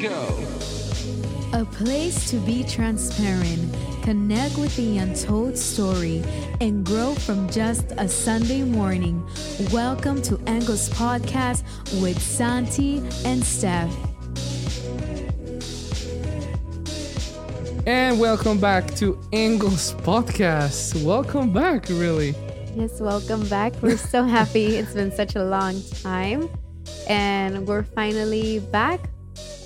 go. A place to be transparent, connect with the untold story, and grow from just a Sunday morning. Welcome to Angles Podcast with Santi and Steph. And welcome back to Angles Podcast. Welcome back, really. Yes, welcome back. We're so happy. It's been such a long time. And we're finally back.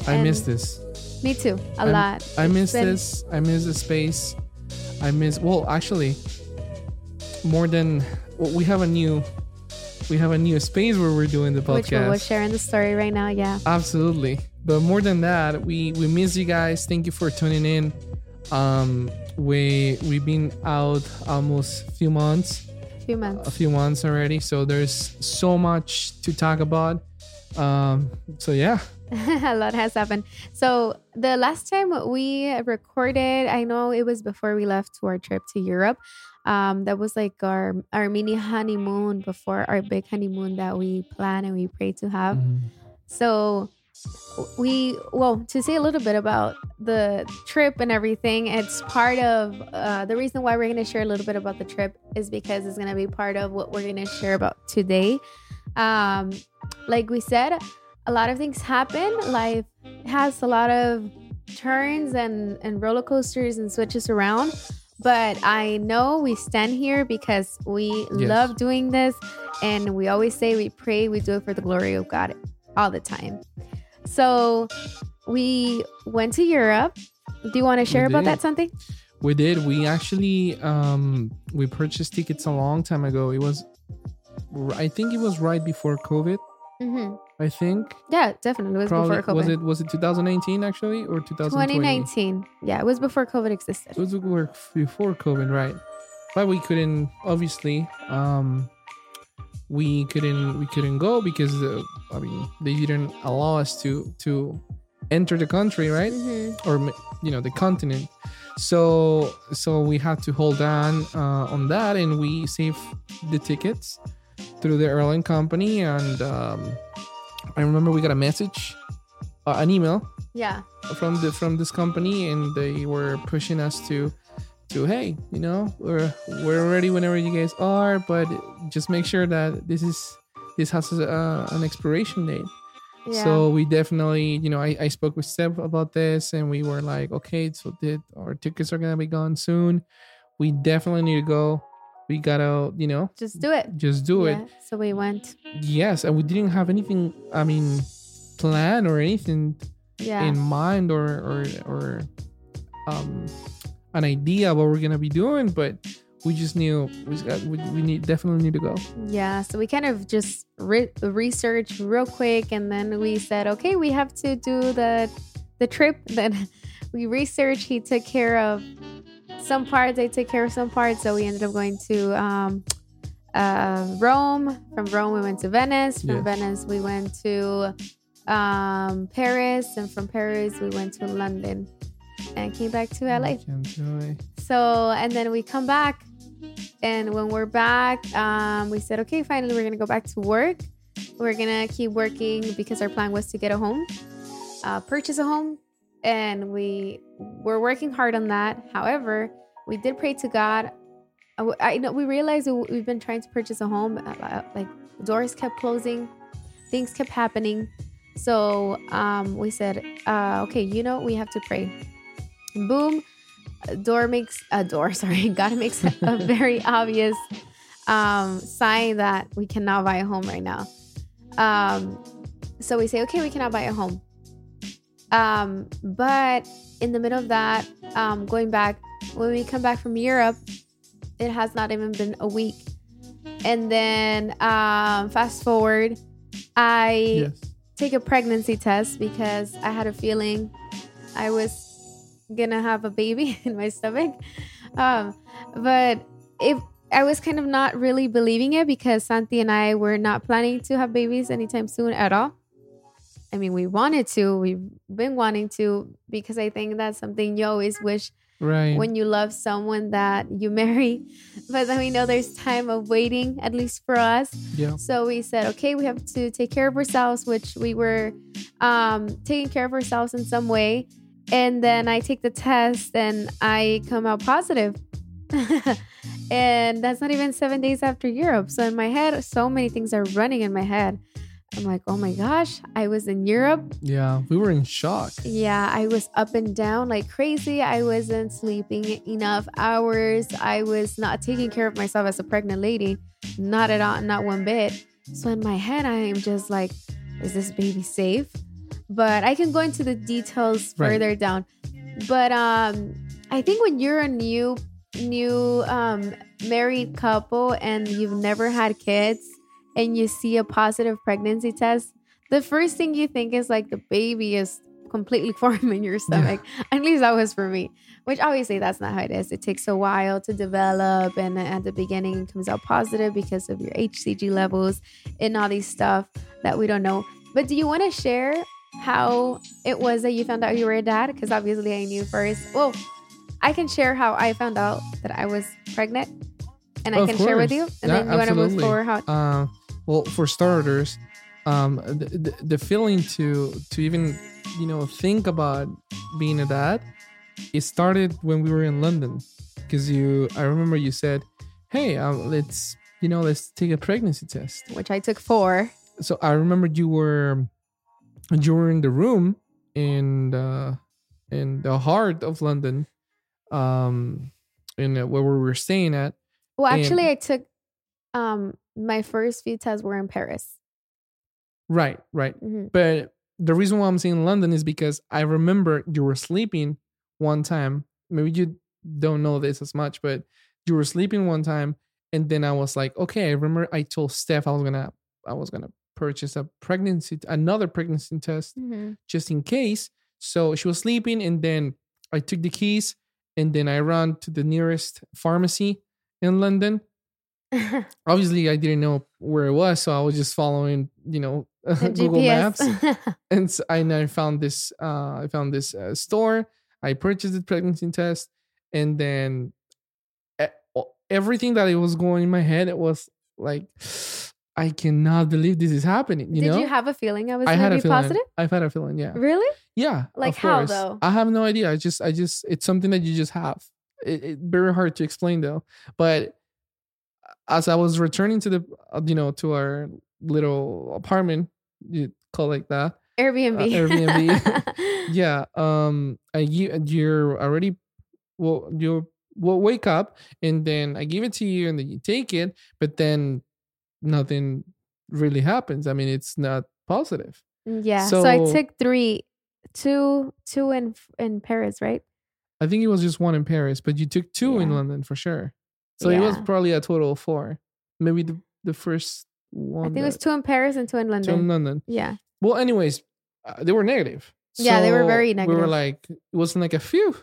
I miss this. Me too, a I'm- lot. I miss been- this. I miss the space. I miss. Well, actually, more than well, we have a new, we have a new space where we're doing the podcast. Which we're, sharing the story right now. Yeah. Absolutely. But more than that, we we miss you guys. Thank you for tuning in. Um, we we've been out almost a few months. A few months. a few months already so there's so much to talk about um so yeah a lot has happened. So the last time we recorded, I know it was before we left to our trip to Europe. Um, that was like our our mini honeymoon before our big honeymoon that we plan and we pray to have. So we well to say a little bit about the trip and everything it's part of uh, the reason why we're going to share a little bit about the trip is because it's going to be part of what we're going to share about today um like we said a lot of things happen life has a lot of turns and and roller coasters and switches around but i know we stand here because we Yes. love doing this and we always say we pray we do it for the glory of god all the time so we went to Europe. Do you want to share about that something? we did we actually um we purchased tickets a long time ago it was i think it was right before covid Mm-hmm. I think Yeah, definitely. It was probably before COVID. was it was it 2019 actually or 2020 2019. Yeah, it was before COVID existed. it was before before covid right but we couldn't obviously um we couldn't we couldn't go because uh, i mean they didn't allow us to to enter the country right Mm-hmm. or you know the continent so so we had to hold on uh, on that and we saved the tickets through the airline company and um, i remember we got a message uh, an email Yeah. from the from this company and they were pushing us to to hey you know we're we're ready whenever you guys are but just make sure that this is this has a, an expiration date Yeah. so we definitely, you know, I, I spoke with Steph about this and we were like, okay, so did our tickets are gonna be gone soon. We definitely need to go. We gotta, you know, just do it. just do it. So we went. Yes, and we didn't have anything, I mean, plan or anything Yeah. in mind or or or um an idea what we're gonna be doing, but we just knew we got we, we need definitely need to go. Yeah, so we kind of just re- researched real quick, and then we said, okay, we have to do the the trip. Then we researched. He took care of some parts. I took care of some parts. So we ended up going to um, uh, Rome. From Rome, we went to Venice. From. Venice, we went to um, Paris, and from Paris, we went to London, and came back to LA. Can't do it. So, and then we come back. And when we're back, um, we said, okay, finally, we're to go back to work. We're to keep working because our plan was to get a home, uh, purchase a home. And we were working hard on that. However, we did pray to God. I I know we realized we- we've been trying to purchase a home, uh, uh, like doors kept closing, things kept happening. So um, we said, uh, okay, you know, we have to pray. Boom door makes a door sorry god makes a, a very obvious um sign that we cannot buy a home right now um so we say okay we cannot buy a home um but in the middle of that um going back when we come back from europe it has not even been a week and then um fast forward i Yes. take a pregnancy test because I had a feeling I was gonna have a baby in my stomach. Um, but if I was kind of not really believing it because Santi and I were not planning to have babies anytime soon at all. I mean, we wanted to, we've been wanting to because I think that's something you always wish Right. when you love someone that you marry. But then we know there's time of waiting, at least for us. yeah. So we said, okay, we have to take care of ourselves, which we were um, taking care of ourselves in some way. And then I take the test and I come out positive. and that's not even seven days after Europe. So in my head, so many things are running in my head. I'm like, oh my gosh, I was in Europe. Yeah. We were in shock. Yeah, I was up and down like crazy. I wasn't sleeping enough hours. I was not taking care of myself as a pregnant lady. Not at all, not one bit. So in my head, I am just like, is this baby safe? But I can go into the details Right. further down. But um I think when you're a new new um married couple and you've never had kids and you see a positive pregnancy test, the first thing you think is like the baby is completely formed in your stomach. At least that was for me. Which obviously that's not how it is. It takes a while to develop, and at the beginning it comes out positive because of your HCG levels and all these stuff that we don't know. But do you want to share how it was that you found out you were a dad? Because obviously I knew first. Well, I can share how I found out that I was pregnant, and I Of can share with you, and Yeah, then you want to move forward. How Uh, well, for starters, um, the, the, the feeling to to even you know think about being a dad, it started when we were in London, because you. I remember you said, "Hey, um, let's you know let's take a pregnancy test." which I took four. So I remember you were you were in the room in uh, in the heart of London, um, in uh, where we were staying at. Well, And- actually, I took um my first few tests were in Paris. Right, right. hmm But the reason why I'm saying London is because I remember you were sleeping one time. Maybe you don't know this as much, but you were sleeping one time, and then I was like, okay. I remember I told Steph I was gonna I was gonna purchase a pregnancy another pregnancy test hmm just in case. So she was sleeping, and then I took the keys, and then I ran to the nearest pharmacy in London. Obviously, I didn't know where it was, so I was just following, you know, Google Maps and so, and I found this uh I found this uh, store. I purchased the pregnancy test, and then everything that it was going in my head, it was like, I cannot believe this is happening. You Did know, you have a feeling I was I going to be feeling. positive? I've had a feeling. Yeah, Really? yeah. Like how, course. though? I have no idea. I just, I just, it's something that you just have. It, it very hard to explain though. But as I was returning to the, uh, you know, to our little apartment, you call it like that. Airbnb. Uh, Airbnb. yeah um and you and you're already well you will wake up and then i give it to you and then you take it but then nothing really happens i mean it's not positive yeah. So, I took three, two, two in in Paris, right? i think it was just one in paris but you took two in london for sure so it was probably a total of four maybe the, the first one. I think it was two in Paris and two in London. two in london Yeah. well anyways uh, they were negative Yeah, they were very we negative. were like it wasn't like a few,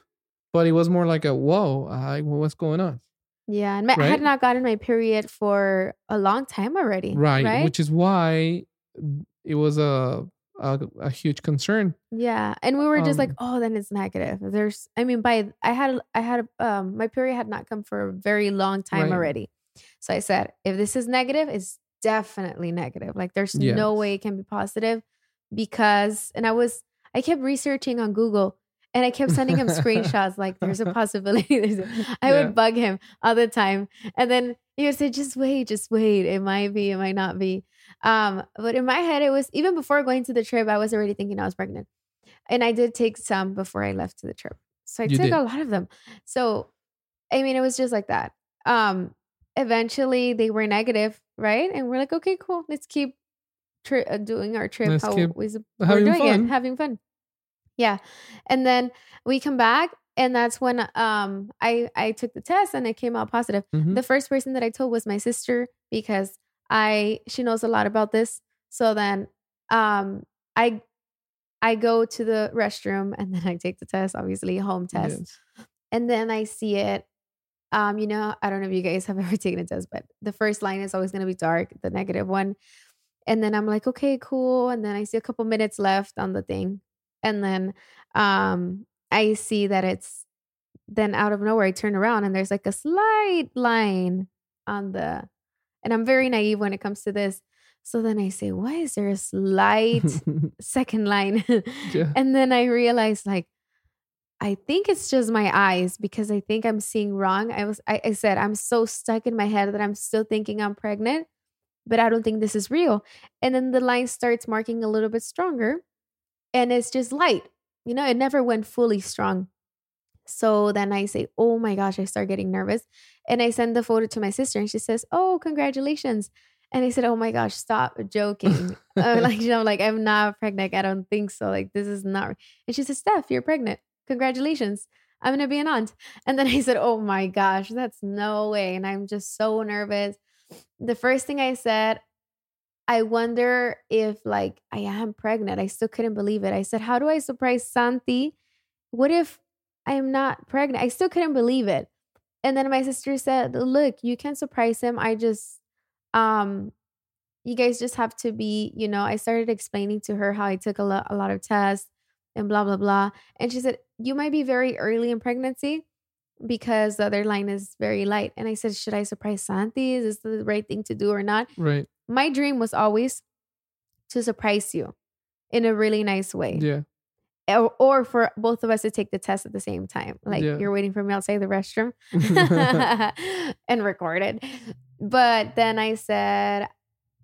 but it was more like a whoa uh, what's going on Yeah. And my, I had not gotten my period for a long time already. right, Right. which is why it was a a, a huge concern Yeah, and we were just like, Um, oh, then it's negative. There's, I mean, by I had, I had, um, my period had not come for a very long time Right. already. So I said, if this is negative, it's definitely negative. Like, there's no way it can be positive because, and I was, I kept researching on Google and I kept sending him screenshots. Like, there's a possibility. There's a, I Yeah. would bug him all the time, and then he would say, just wait, just wait. It might be, it might not be. Um, but in my head, it was even before going to the trip, I was already thinking I was pregnant. And I did take some before I left to the trip. So I You took did. a lot of them. So I mean, it was just like that. Um, eventually they were negative, right? And we're like, okay, cool. Let's keep tri- uh, doing our trip Let's how we, we're doing fun. it, having fun. Yeah. And then we come back and that's when um I I took the test and it came out positive. Mhm. The first person that I told was my sister because I she knows a lot about this. So then um I I go to the restroom and then I take the test, obviously home test. Yes. And then I see it. Um, you know, I don't know if you guys have ever taken a test, but the first line is always gonna be dark, the negative one. And then I'm like, okay, cool. And then I see a couple minutes left on the thing. And then um I see that it's then out of nowhere, I turn around and there's like a slight line on the, and I'm very naive when it comes to this. So then I say, why is there a slight second line? yeah. and then I realized like, I think it's just my eyes because I think I'm seeing wrong. I was I, I said I'm so stuck in my head that I'm still thinking I'm pregnant, but I don't think this is real. And then the line starts marking a little bit stronger and it's just light. You know, it never went fully strong. So then I say, Oh my gosh, I start getting nervous. And I send the photo to my sister and she says, Oh, congratulations. And I said, Oh my gosh, stop joking. I'm like, you know, like I'm not pregnant. I don't think so. Like this is not. And she says, Steph, you're pregnant. Congratulations. I'm gonna be an aunt. And then I said, Oh my gosh, that's no way. And I'm just so nervous. The first thing I said, I wonder if like I am pregnant. I still couldn't believe it. I said, How do I surprise Santi? What if I am not pregnant? I still couldn't believe it. And then my sister said, Look, you can surprise him. I just um you guys just have to be, you know, I started explaining to her how I took a, lo- a lot of tests and blah blah blah. And she said, You might be very early in pregnancy because the other line is very light. And I said, Should I surprise Santi? Is this the right thing to do or not? right. My dream was always to surprise you in a really nice way. Yeah. Or, or for both of us to take the test at the same time. Like Yeah. you're waiting for me outside the restroom and record it. But then I said,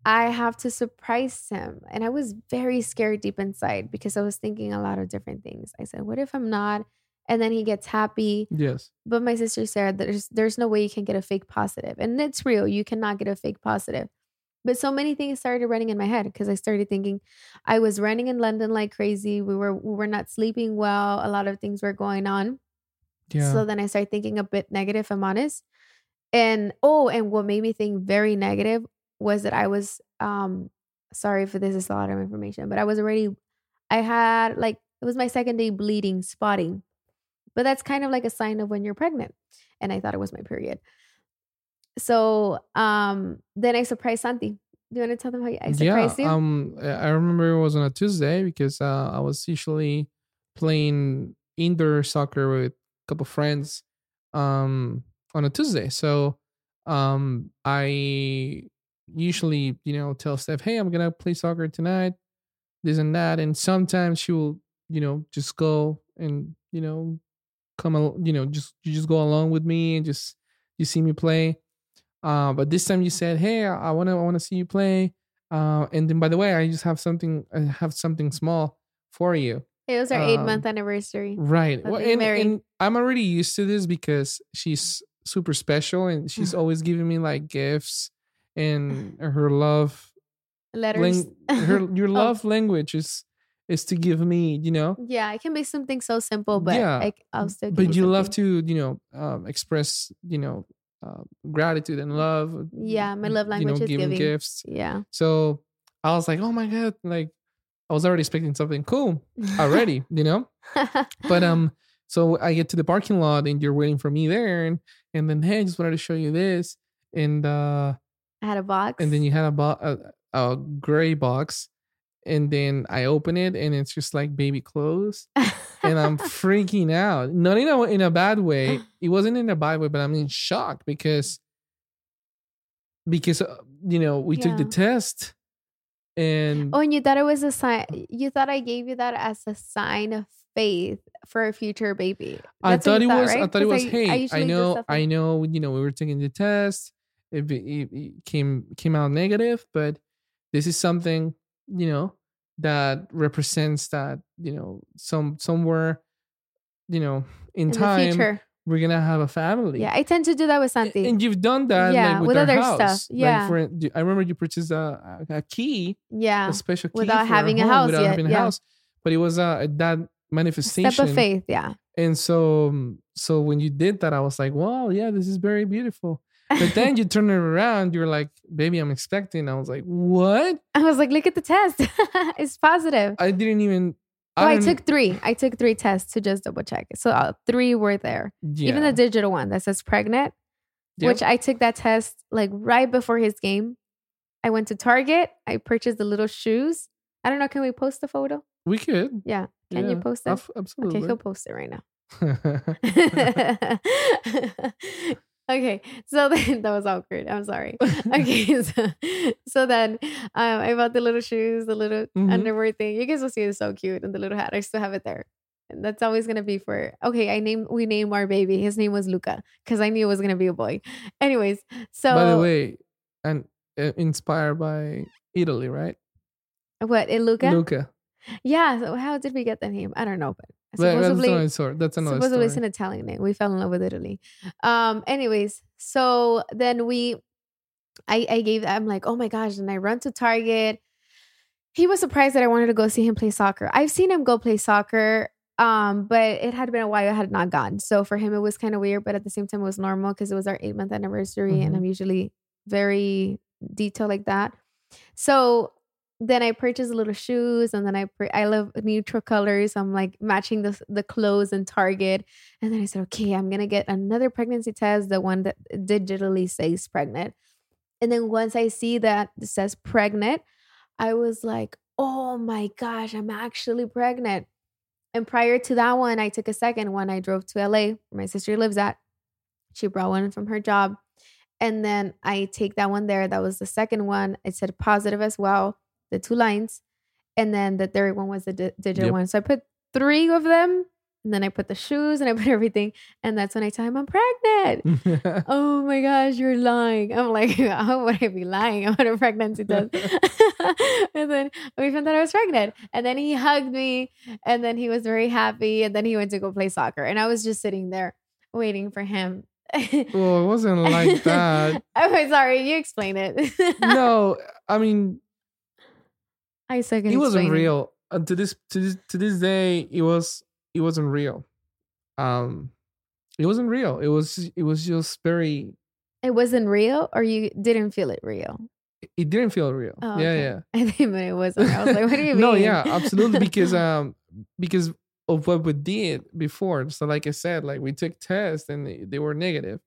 I have to surprise him. And I was very scared deep inside because I was thinking a lot of different things. I said, What if I'm not? And then he gets happy. yes. But my sister said there's there's no way you can get a fake positive. And it's real. You cannot get a fake positive. But so many things started running in my head because I started thinking I was running in London like crazy. We were we were not sleeping well. A lot of things were going on. Yeah. So then I started thinking a bit negative, I'm honest. And oh, and what made me think very negative was that I was um sorry for this is a lot of information, but I was already I had like it was my second day bleeding, spotting. But that's kind of like a sign of when you're pregnant. And I thought it was my period. So um then I surprised Santi. Do you want to tell them how I surprised yeah, you? Um, I remember it was on a Tuesday because uh, I was usually playing indoor soccer with a couple friends um, on a Tuesday. So um, I usually, you know, tell Steph, "Hey, I'm gonna play soccer tonight," this and that, and sometimes she will, you know, just go and you know, come, al- you know, just you just go along with me and just you see me play. Uh, but this time you said, "Hey, I want to, I want to see you play." Uh, and then, by the way, I just have something, I have something small for you. it was our eight um, month anniversary. Right. Well, and, and I'm already used to this because she's super special and she's always giving me like gifts and her love, Letters. lang- her your Oh. love language is is to give me, you know. Yeah, it can be something so simple, but Yeah, like I'll still. give But you love to, you know, um, express, you know, uh, gratitude and love. Yeah, my love you language know, is giving giving. gifts. Yeah. So I was like, oh my god, like I was already expecting something cool already, you know. But um, so I get to the parking lot and you're waiting for me there, and and then hey, I just wanted to show you this, and uh, I had a box. and then you had a bo- a, a gray box, and then I open it and it's just like baby clothes, and I'm freaking out. Not in a in a bad way. It wasn't in a bad way, but I'm in shock because because uh, you know we took the test, and oh, and you thought it was a sign. You thought I gave you that as a sign of faith for a future baby. I That's what thought it was. right? I thought it was. hey, I, do know. I know. You know, we were taking the test. It, it, it came came out negative, but this is something you know that represents that you know some somewhere you know in, in time we're gonna have a family. Yeah, I tend to do that with A- Santi. And you've done that, Yeah, like with, with other house. stuff. Like, Yeah. for, I remember you purchased a, a, a key, yeah, a special key Without having a home, house without yet, having a yeah. house. But it was uh, that manifestation step of faith. Yeah. and so, um, so when you did that, I was like, "Wow, yeah, this is very beautiful." But then you turn it around, you're like, "Baby, I'm expecting." I was like, "What?" I was like, look at the test. it's positive. I didn't even. Oh, I, didn't- took three. I took three tests to just double check. So uh, three were there. Even the digital one that says pregnant, Yep. which I took that test like right before his game. I went to Target. I purchased the little shoes. I don't know. Can we post the photo? we could. Yeah. Can Yeah, you post it? Absolutely. Okay, he'll post it right now. okay, so then that was awkward. I'm sorry. Okay, so, so then um, I bought the little shoes, the little Mhm. underwear thing. You guys will see it's so cute, and the little hat. I still have it there. And that's always gonna be for okay. I name we name our baby. His name was Luca because I knew it was gonna be a boy. Anyways, so By the way, and uh, inspired by Italy, right? what in Luca? Luca. Yeah. So how did we get the name? I don't know, but But that's supposedly another story. That's another supposedly it's an Italian name. We fell in love with Italy. Um. Anyways, so then we, I I gave I'm like oh my gosh, and I run to Target. He was surprised that I wanted to go see him play soccer. I've seen him go play soccer. Um, but it had been a while I had not gone. So for him it was kind of weird, but at the same time it was normal because it was our eight month anniversary and Mhm. I'm usually very detailed like that. So then I purchased little shoes, and then I pur- I love neutral colors. I'm like matching the the clothes in Target, and then I said, okay, I'm gonna get another pregnancy test, the one that digitally says pregnant. And then once I see that it says pregnant, I was like, oh my gosh, I'm actually pregnant. And prior to that one, I took a second one. I drove to LA, where my sister lives at. She brought one from her job. And then I take that one there. That was the second one. It said positive as well, the two lines. And then the third one was the di- digital Yep. one. So I put three of them. And then I put the shoes and I put everything. And that's when I tell him I'm pregnant. oh my gosh, you're lying. I'm like, how would I be lying about a pregnancy test? and then we found out I was pregnant. And then he hugged me and then he was very happy. And then he went to go play soccer. And I was just sitting there waiting for him. well, it wasn't like that. I'm sorry, you explain it. no, I mean I it wasn't real. And to this to this to this day, it was it wasn't real. Um, it wasn't real. It was it was just very. It wasn't real, or you didn't feel it real. It didn't feel real. Oh, yeah, okay. yeah. I think it wasn't, I was like, "What do you mean?" no, yeah, absolutely. Because um, because of what we did before. So, like I said, like we took tests and they, they were negative.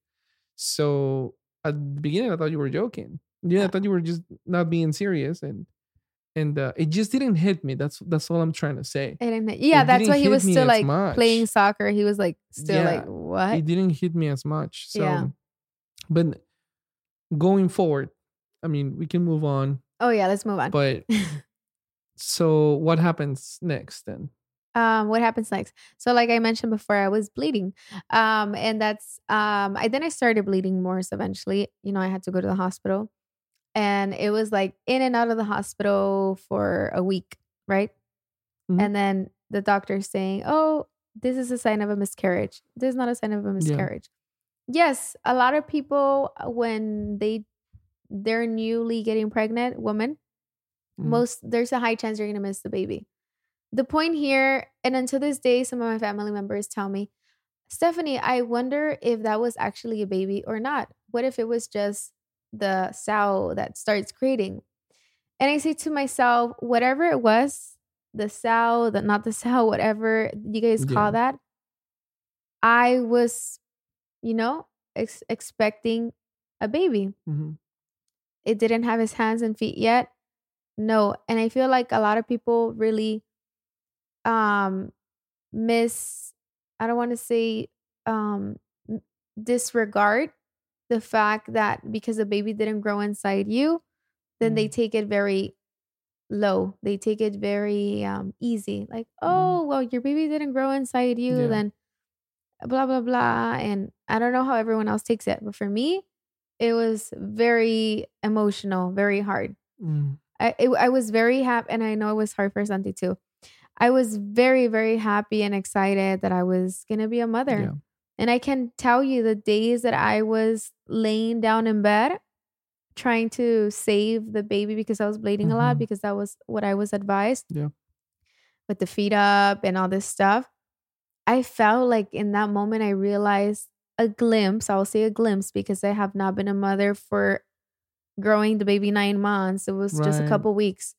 So at the beginning, I thought you were joking. Yeah, I thought you were just not being serious, and and uh, it just didn't hit me. That's that's all I'm trying to say. Yeah, It that's why he was still like much. playing soccer. He was like still like Yeah, what? It didn't hit me as much. So, Yeah. but going forward, I mean, we can move on. oh yeah, let's move on. But so, what happens next then? um what happens next so like i mentioned before i was bleeding um and that's um i then i started bleeding more so eventually you know i had to go to the hospital and it was like in and out of the hospital for a week right Mhm. and then the doctor saying oh this is a sign of a miscarriage this is not a sign of a miscarriage yes a lot of people uh, when they they're newly getting pregnant women Mhm. most there's a high chance you're gonna miss the baby. The point here, and until this day, some of my family members tell me, Stephanie, I wonder if that was actually a baby or not. What if it was just the sow that starts creating? And I say to myself, whatever it was, the sow, the not the sow, whatever you guys call Yeah. that, I was, you know, ex- expecting a baby Mhm. it didn't have his hands and feet yet no and i feel like a lot of people really um miss i don't want to say um disregard the fact that because the baby didn't grow inside you then they Mhm. take it very low they take it very um easy like oh well your baby didn't grow inside you Yeah. then blah blah blah and i don't know how everyone else takes it but for me it was very emotional very hard Mm. I it, I was very happy, and I know it was hard for Santi too. I was very very happy and excited that I was gonna be a mother, Yeah. And I can tell you the days that I was laying down in bed trying to save the baby because I was bleeding a lot Mhm. because that was what I was advised. Yeah. with the feet up and all this stuff. I felt like in that moment I realized a glimpse. I'll say a glimpse because I have not been a mother for growing the baby nine months. It was just a couple weeks.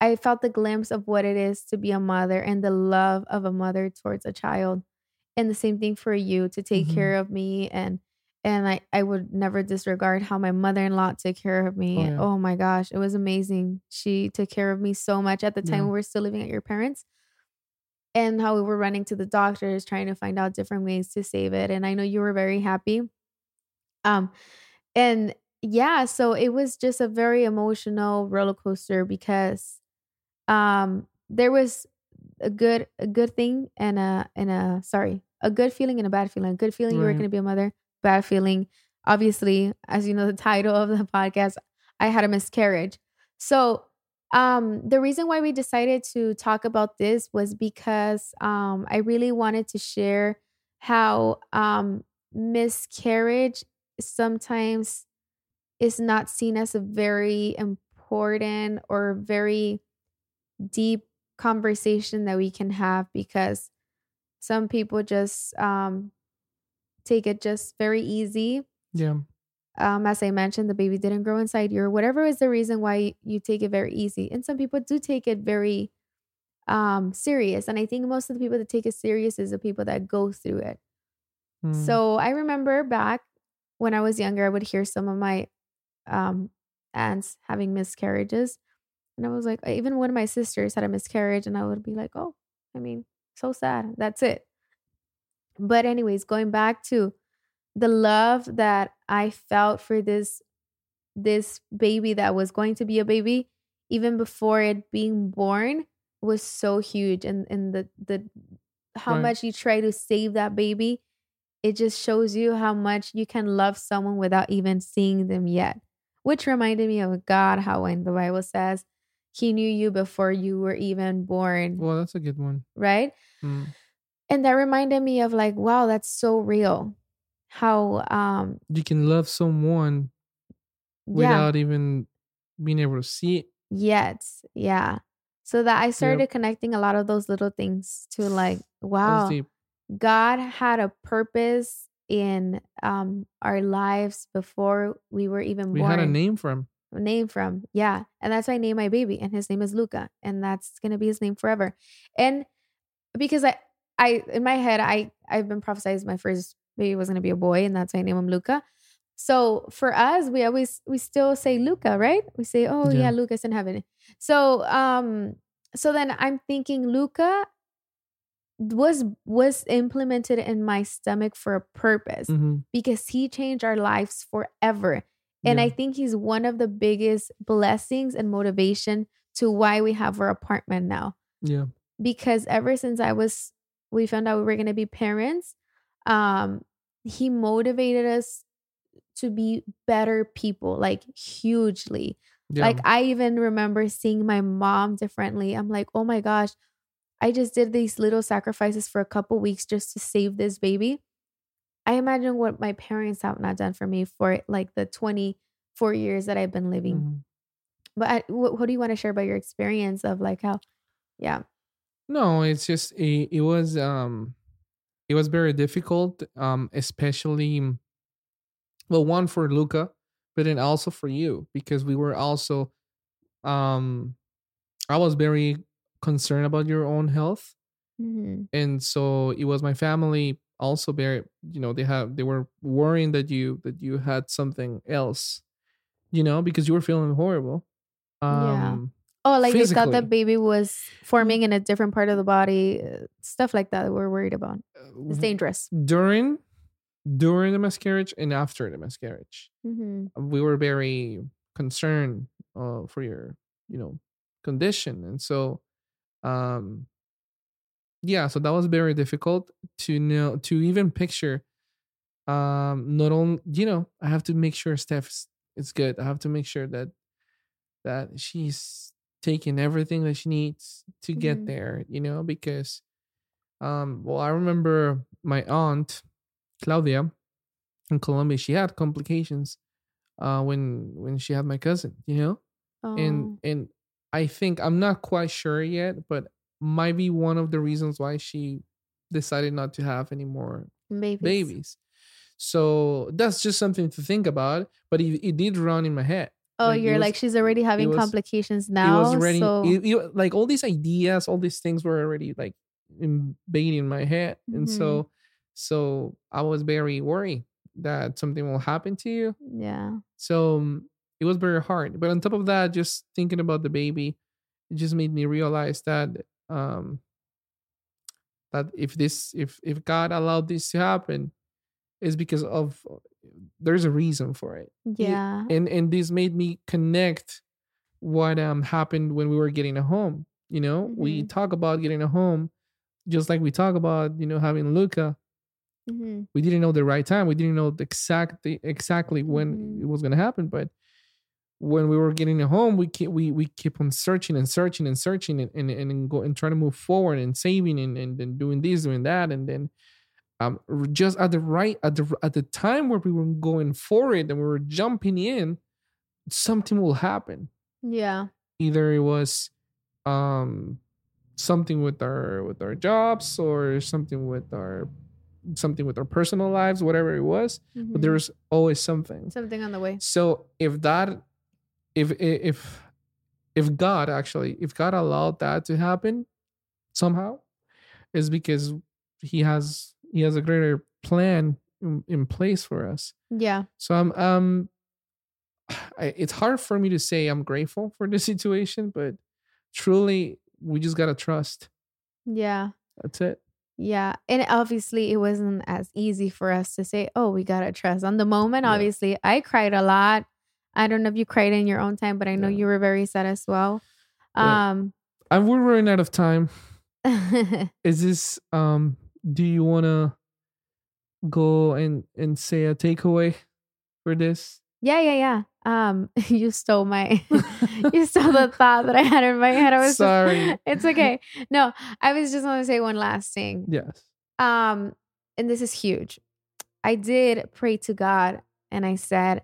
I felt the glimpse of what it is to be a mother and the love of a mother towards a child. And the same thing for you to take Mhm. care of me and and I, I would never disregard how my mother-in-law took care of me. Oh, yeah. oh my gosh, it was amazing. She took care of me so much at the time Yeah. we were still living at your parents. and how we were running to the doctors trying to find out different ways to save it and i know you were very happy um and yeah so it was just a very emotional roller coaster because um there was a good a good thing and a and a sorry a good feeling and a bad feeling. A good feeling you were going to be a mother bad feeling. Obviously as you know the title of the podcast i had a miscarriage. So um the reason why we decided to talk about this was because um i really wanted to share how um miscarriage sometimes is not seen as a very important or very deep conversation that we can have because some people just um take it just very easy Yeah. um, as I mentioned, the baby didn't grow inside you, or whatever is the reason why you take it very easy. And some people do take it very um, serious. And I think most of the people that take it serious is the people that go through it. Mm. So I remember back when I was younger, I would hear some of my um, aunts having miscarriages. And I was like, even one of my sisters had a miscarriage, and I would be like, oh, I mean, so sad. That's it. But, anyways, going back to the love that I felt for this this baby that was going to be a baby, even before it being born, was so huge. And and the the how Right. much you try to save that baby, it just shows you how much you can love someone without even seeing them yet. Which reminded me of God, how when the Bible says he knew you before you were even born, Well, that's a good one. right? Mm. And that reminded me of like, wow, that's so real. How um You can love someone yeah, without even being able to see it. yet. Yeah. So that I started connecting a lot of those little things to like, wow. God had a purpose in um our lives before we were even We born. had a name for him. Name from. Yeah. And that's why I named my baby. And his name is Luca. And that's gonna be his name forever. And because I I in my head I I've been prophesied my first baby was gonna be a boy, and that's why I named him Luca. So for us, we always we still say Luca, right? We say, Oh yeah, Yeah. Luca's in heaven. So um so then I'm thinking Luca was was implemented in my stomach for a purpose Mhm. because he changed our lives forever. And Yeah. I think he's one of the biggest blessings and motivation to why we have our apartment now. Yeah. Because ever since I was, we found out we were going to be parents, um, he motivated us to be better people, like hugely. Yeah. Like I even remember seeing my mom differently. I'm like, oh my gosh, I just did these little sacrifices for a couple weeks just to save this baby. I imagine what my parents have not done for me for like the 24 years that I've been living. Mhm. But I, what, what do you want to share about your experience of like how, yeah, No, it's just it, it was um it was very difficult, um, especially well, one for Luca, but then also for you, because we were also um I was very concerned about your own health. Mhm. And so it was my family also very you know, they have they were worrying that you that you had something else, you know, because you were feeling horrible. Yeah. Um oh, like they thought the physically. baby was forming in a different part of the body, uh, stuff like that. We're worried about. It's dangerous. during during the miscarriage and after the miscarriage hmm we were very concerned uh, for your you know condition and so um yeah so that was very difficult to know to even picture um not only you know i have to make sure steph's is good. I have to make sure that that she's taking everything that she needs to get Mhm. there you know because um well i remember my aunt claudia in colombia she had complications uh when when she had my cousin you know? Oh, and and i think i'm not quite sure yet but might be one of the reasons why she decided not to have any more babies. babies so that's just something to think about but it, it did run in my head Oh, Like, you're was- like she's already having was- complications it now. was already so it- it- like all these ideas all these things were already like invading in my head and Mhm. so so i was very worried that something will happen to you yeah, so um, it was very hard but on top of that just thinking about the baby it just made me realize that um that if this if if God allowed this to happen, is because of there's a reason for it. Yeah. And and this made me connect what um happened when we were getting a home. You know, we Mhm. talk about getting a home, just like we talk about you know having Luca. hmm We didn't know the right time. We didn't know the exactly exactly when Mhm. it was gonna happen, but when we were getting home, we keep we we keep on searching and searching and searching and and, and go and trying to move forward and saving and, and and doing this, doing that, and then um just at the right at the at the time where we were going for it and we were jumping in, something will happen. Yeah. Either it was um something with our with our jobs or something with our something with our personal lives, whatever it was. But Mhm. there was always something. something on the way. So if that, if if if God actually, if God allowed that to happen somehow, is because He has He has a greater plan in, in place for us. Yeah. So I'm um, I, it's hard for me to say I'm grateful for this situation, but truly, we just gotta trust. Yeah. That's it. Yeah. And obviously, it wasn't as easy for us to say, oh, we got to trust. On the moment, Yeah. obviously, I cried a lot. I don't know if you cried in your own time, but I know Yeah. you were very sad as well. Yeah. Um, And we're running out of time. Is this um? Do you wanna go and and say a takeaway for this? yeah, yeah, yeah. Um, you stole my, you stole the thought that I had in my head. I was Sorry. it's okay. No, I was just want to say one last thing. Yes. Um, and this is huge. I did pray to God and I said,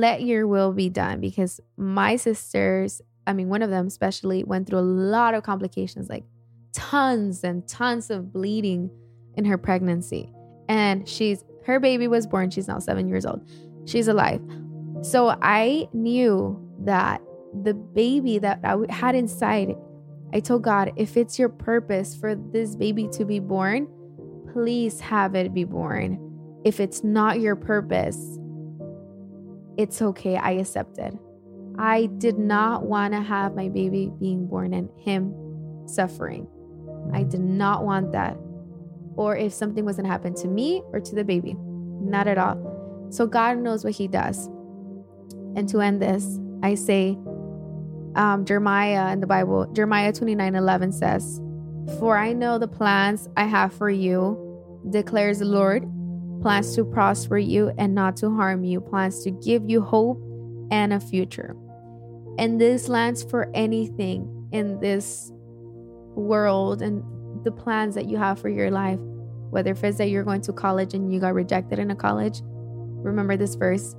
let your will be done because my sisters, I mean, one of them especially, went through a lot of complications, like tons and tons of bleeding in her pregnancy. And she's, her baby was born. She's now seven years old. She's alive. So I knew that the baby that I had inside, I told God, if it's your purpose for this baby to be born, please have it be born. If it's not your purpose, it's okay. I accepted. I did not want to have my baby being born and him suffering. I did not want that. Or if something was going to happen to me or to the baby. Not at all. So God knows what He does. And to end this, I say, um, Jeremiah in the Bible, Jeremiah 29 11 says, For I know the plans I have for you, declares the Lord plans to prosper you and not to harm you, plans to give you hope and a future. And this lands for anything in this world and the plans that you have for your life, whether if it's that you're going to college and you got rejected in a college, remember this verse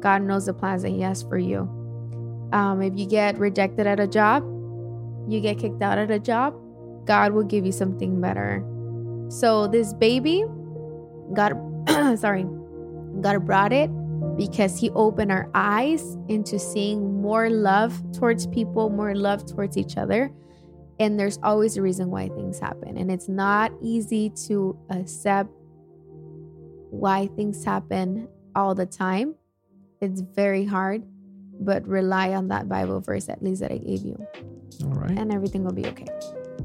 God knows the plans that He has for you. Um, if you get rejected at a job, you get kicked out at a job, God will give you something better. So this baby, God, sorry, God brought it because He opened our eyes into seeing more love towards people, more love towards each other. And there's always a reason why things happen. And it's not easy to accept why things happen all the time. It's very hard, but rely on that Bible verse at least that I gave you, All right. and everything will be okay.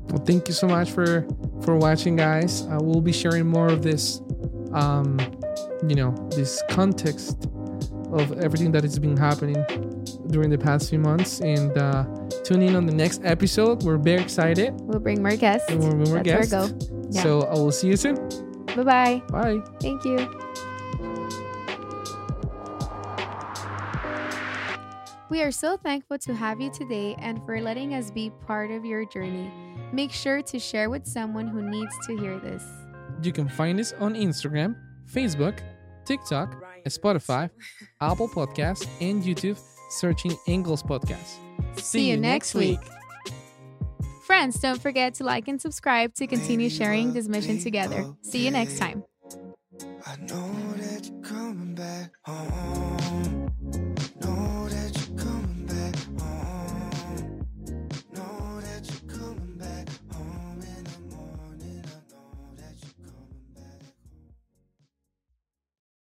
Well, thank you so much for for watching, guys. Uh, we'll be sharing more of this, um, you know, this context of everything that has been happening during the past few months. And uh, tune in on the next episode. We're very excited. We'll bring more guests. And more, more That's guests. our go. Yeah. So I will see you soon. Bye bye. Bye. Thank you. We are so thankful to have you today and for letting us be part of your journey. Make sure to share with someone who needs to hear this. You can find us on Instagram, Facebook, TikTok, Spotify, Apple Podcasts, and YouTube, searching Angles Podcast. See you next week. Friends, don't forget to like and subscribe to continue sharing this mission together. See you next time.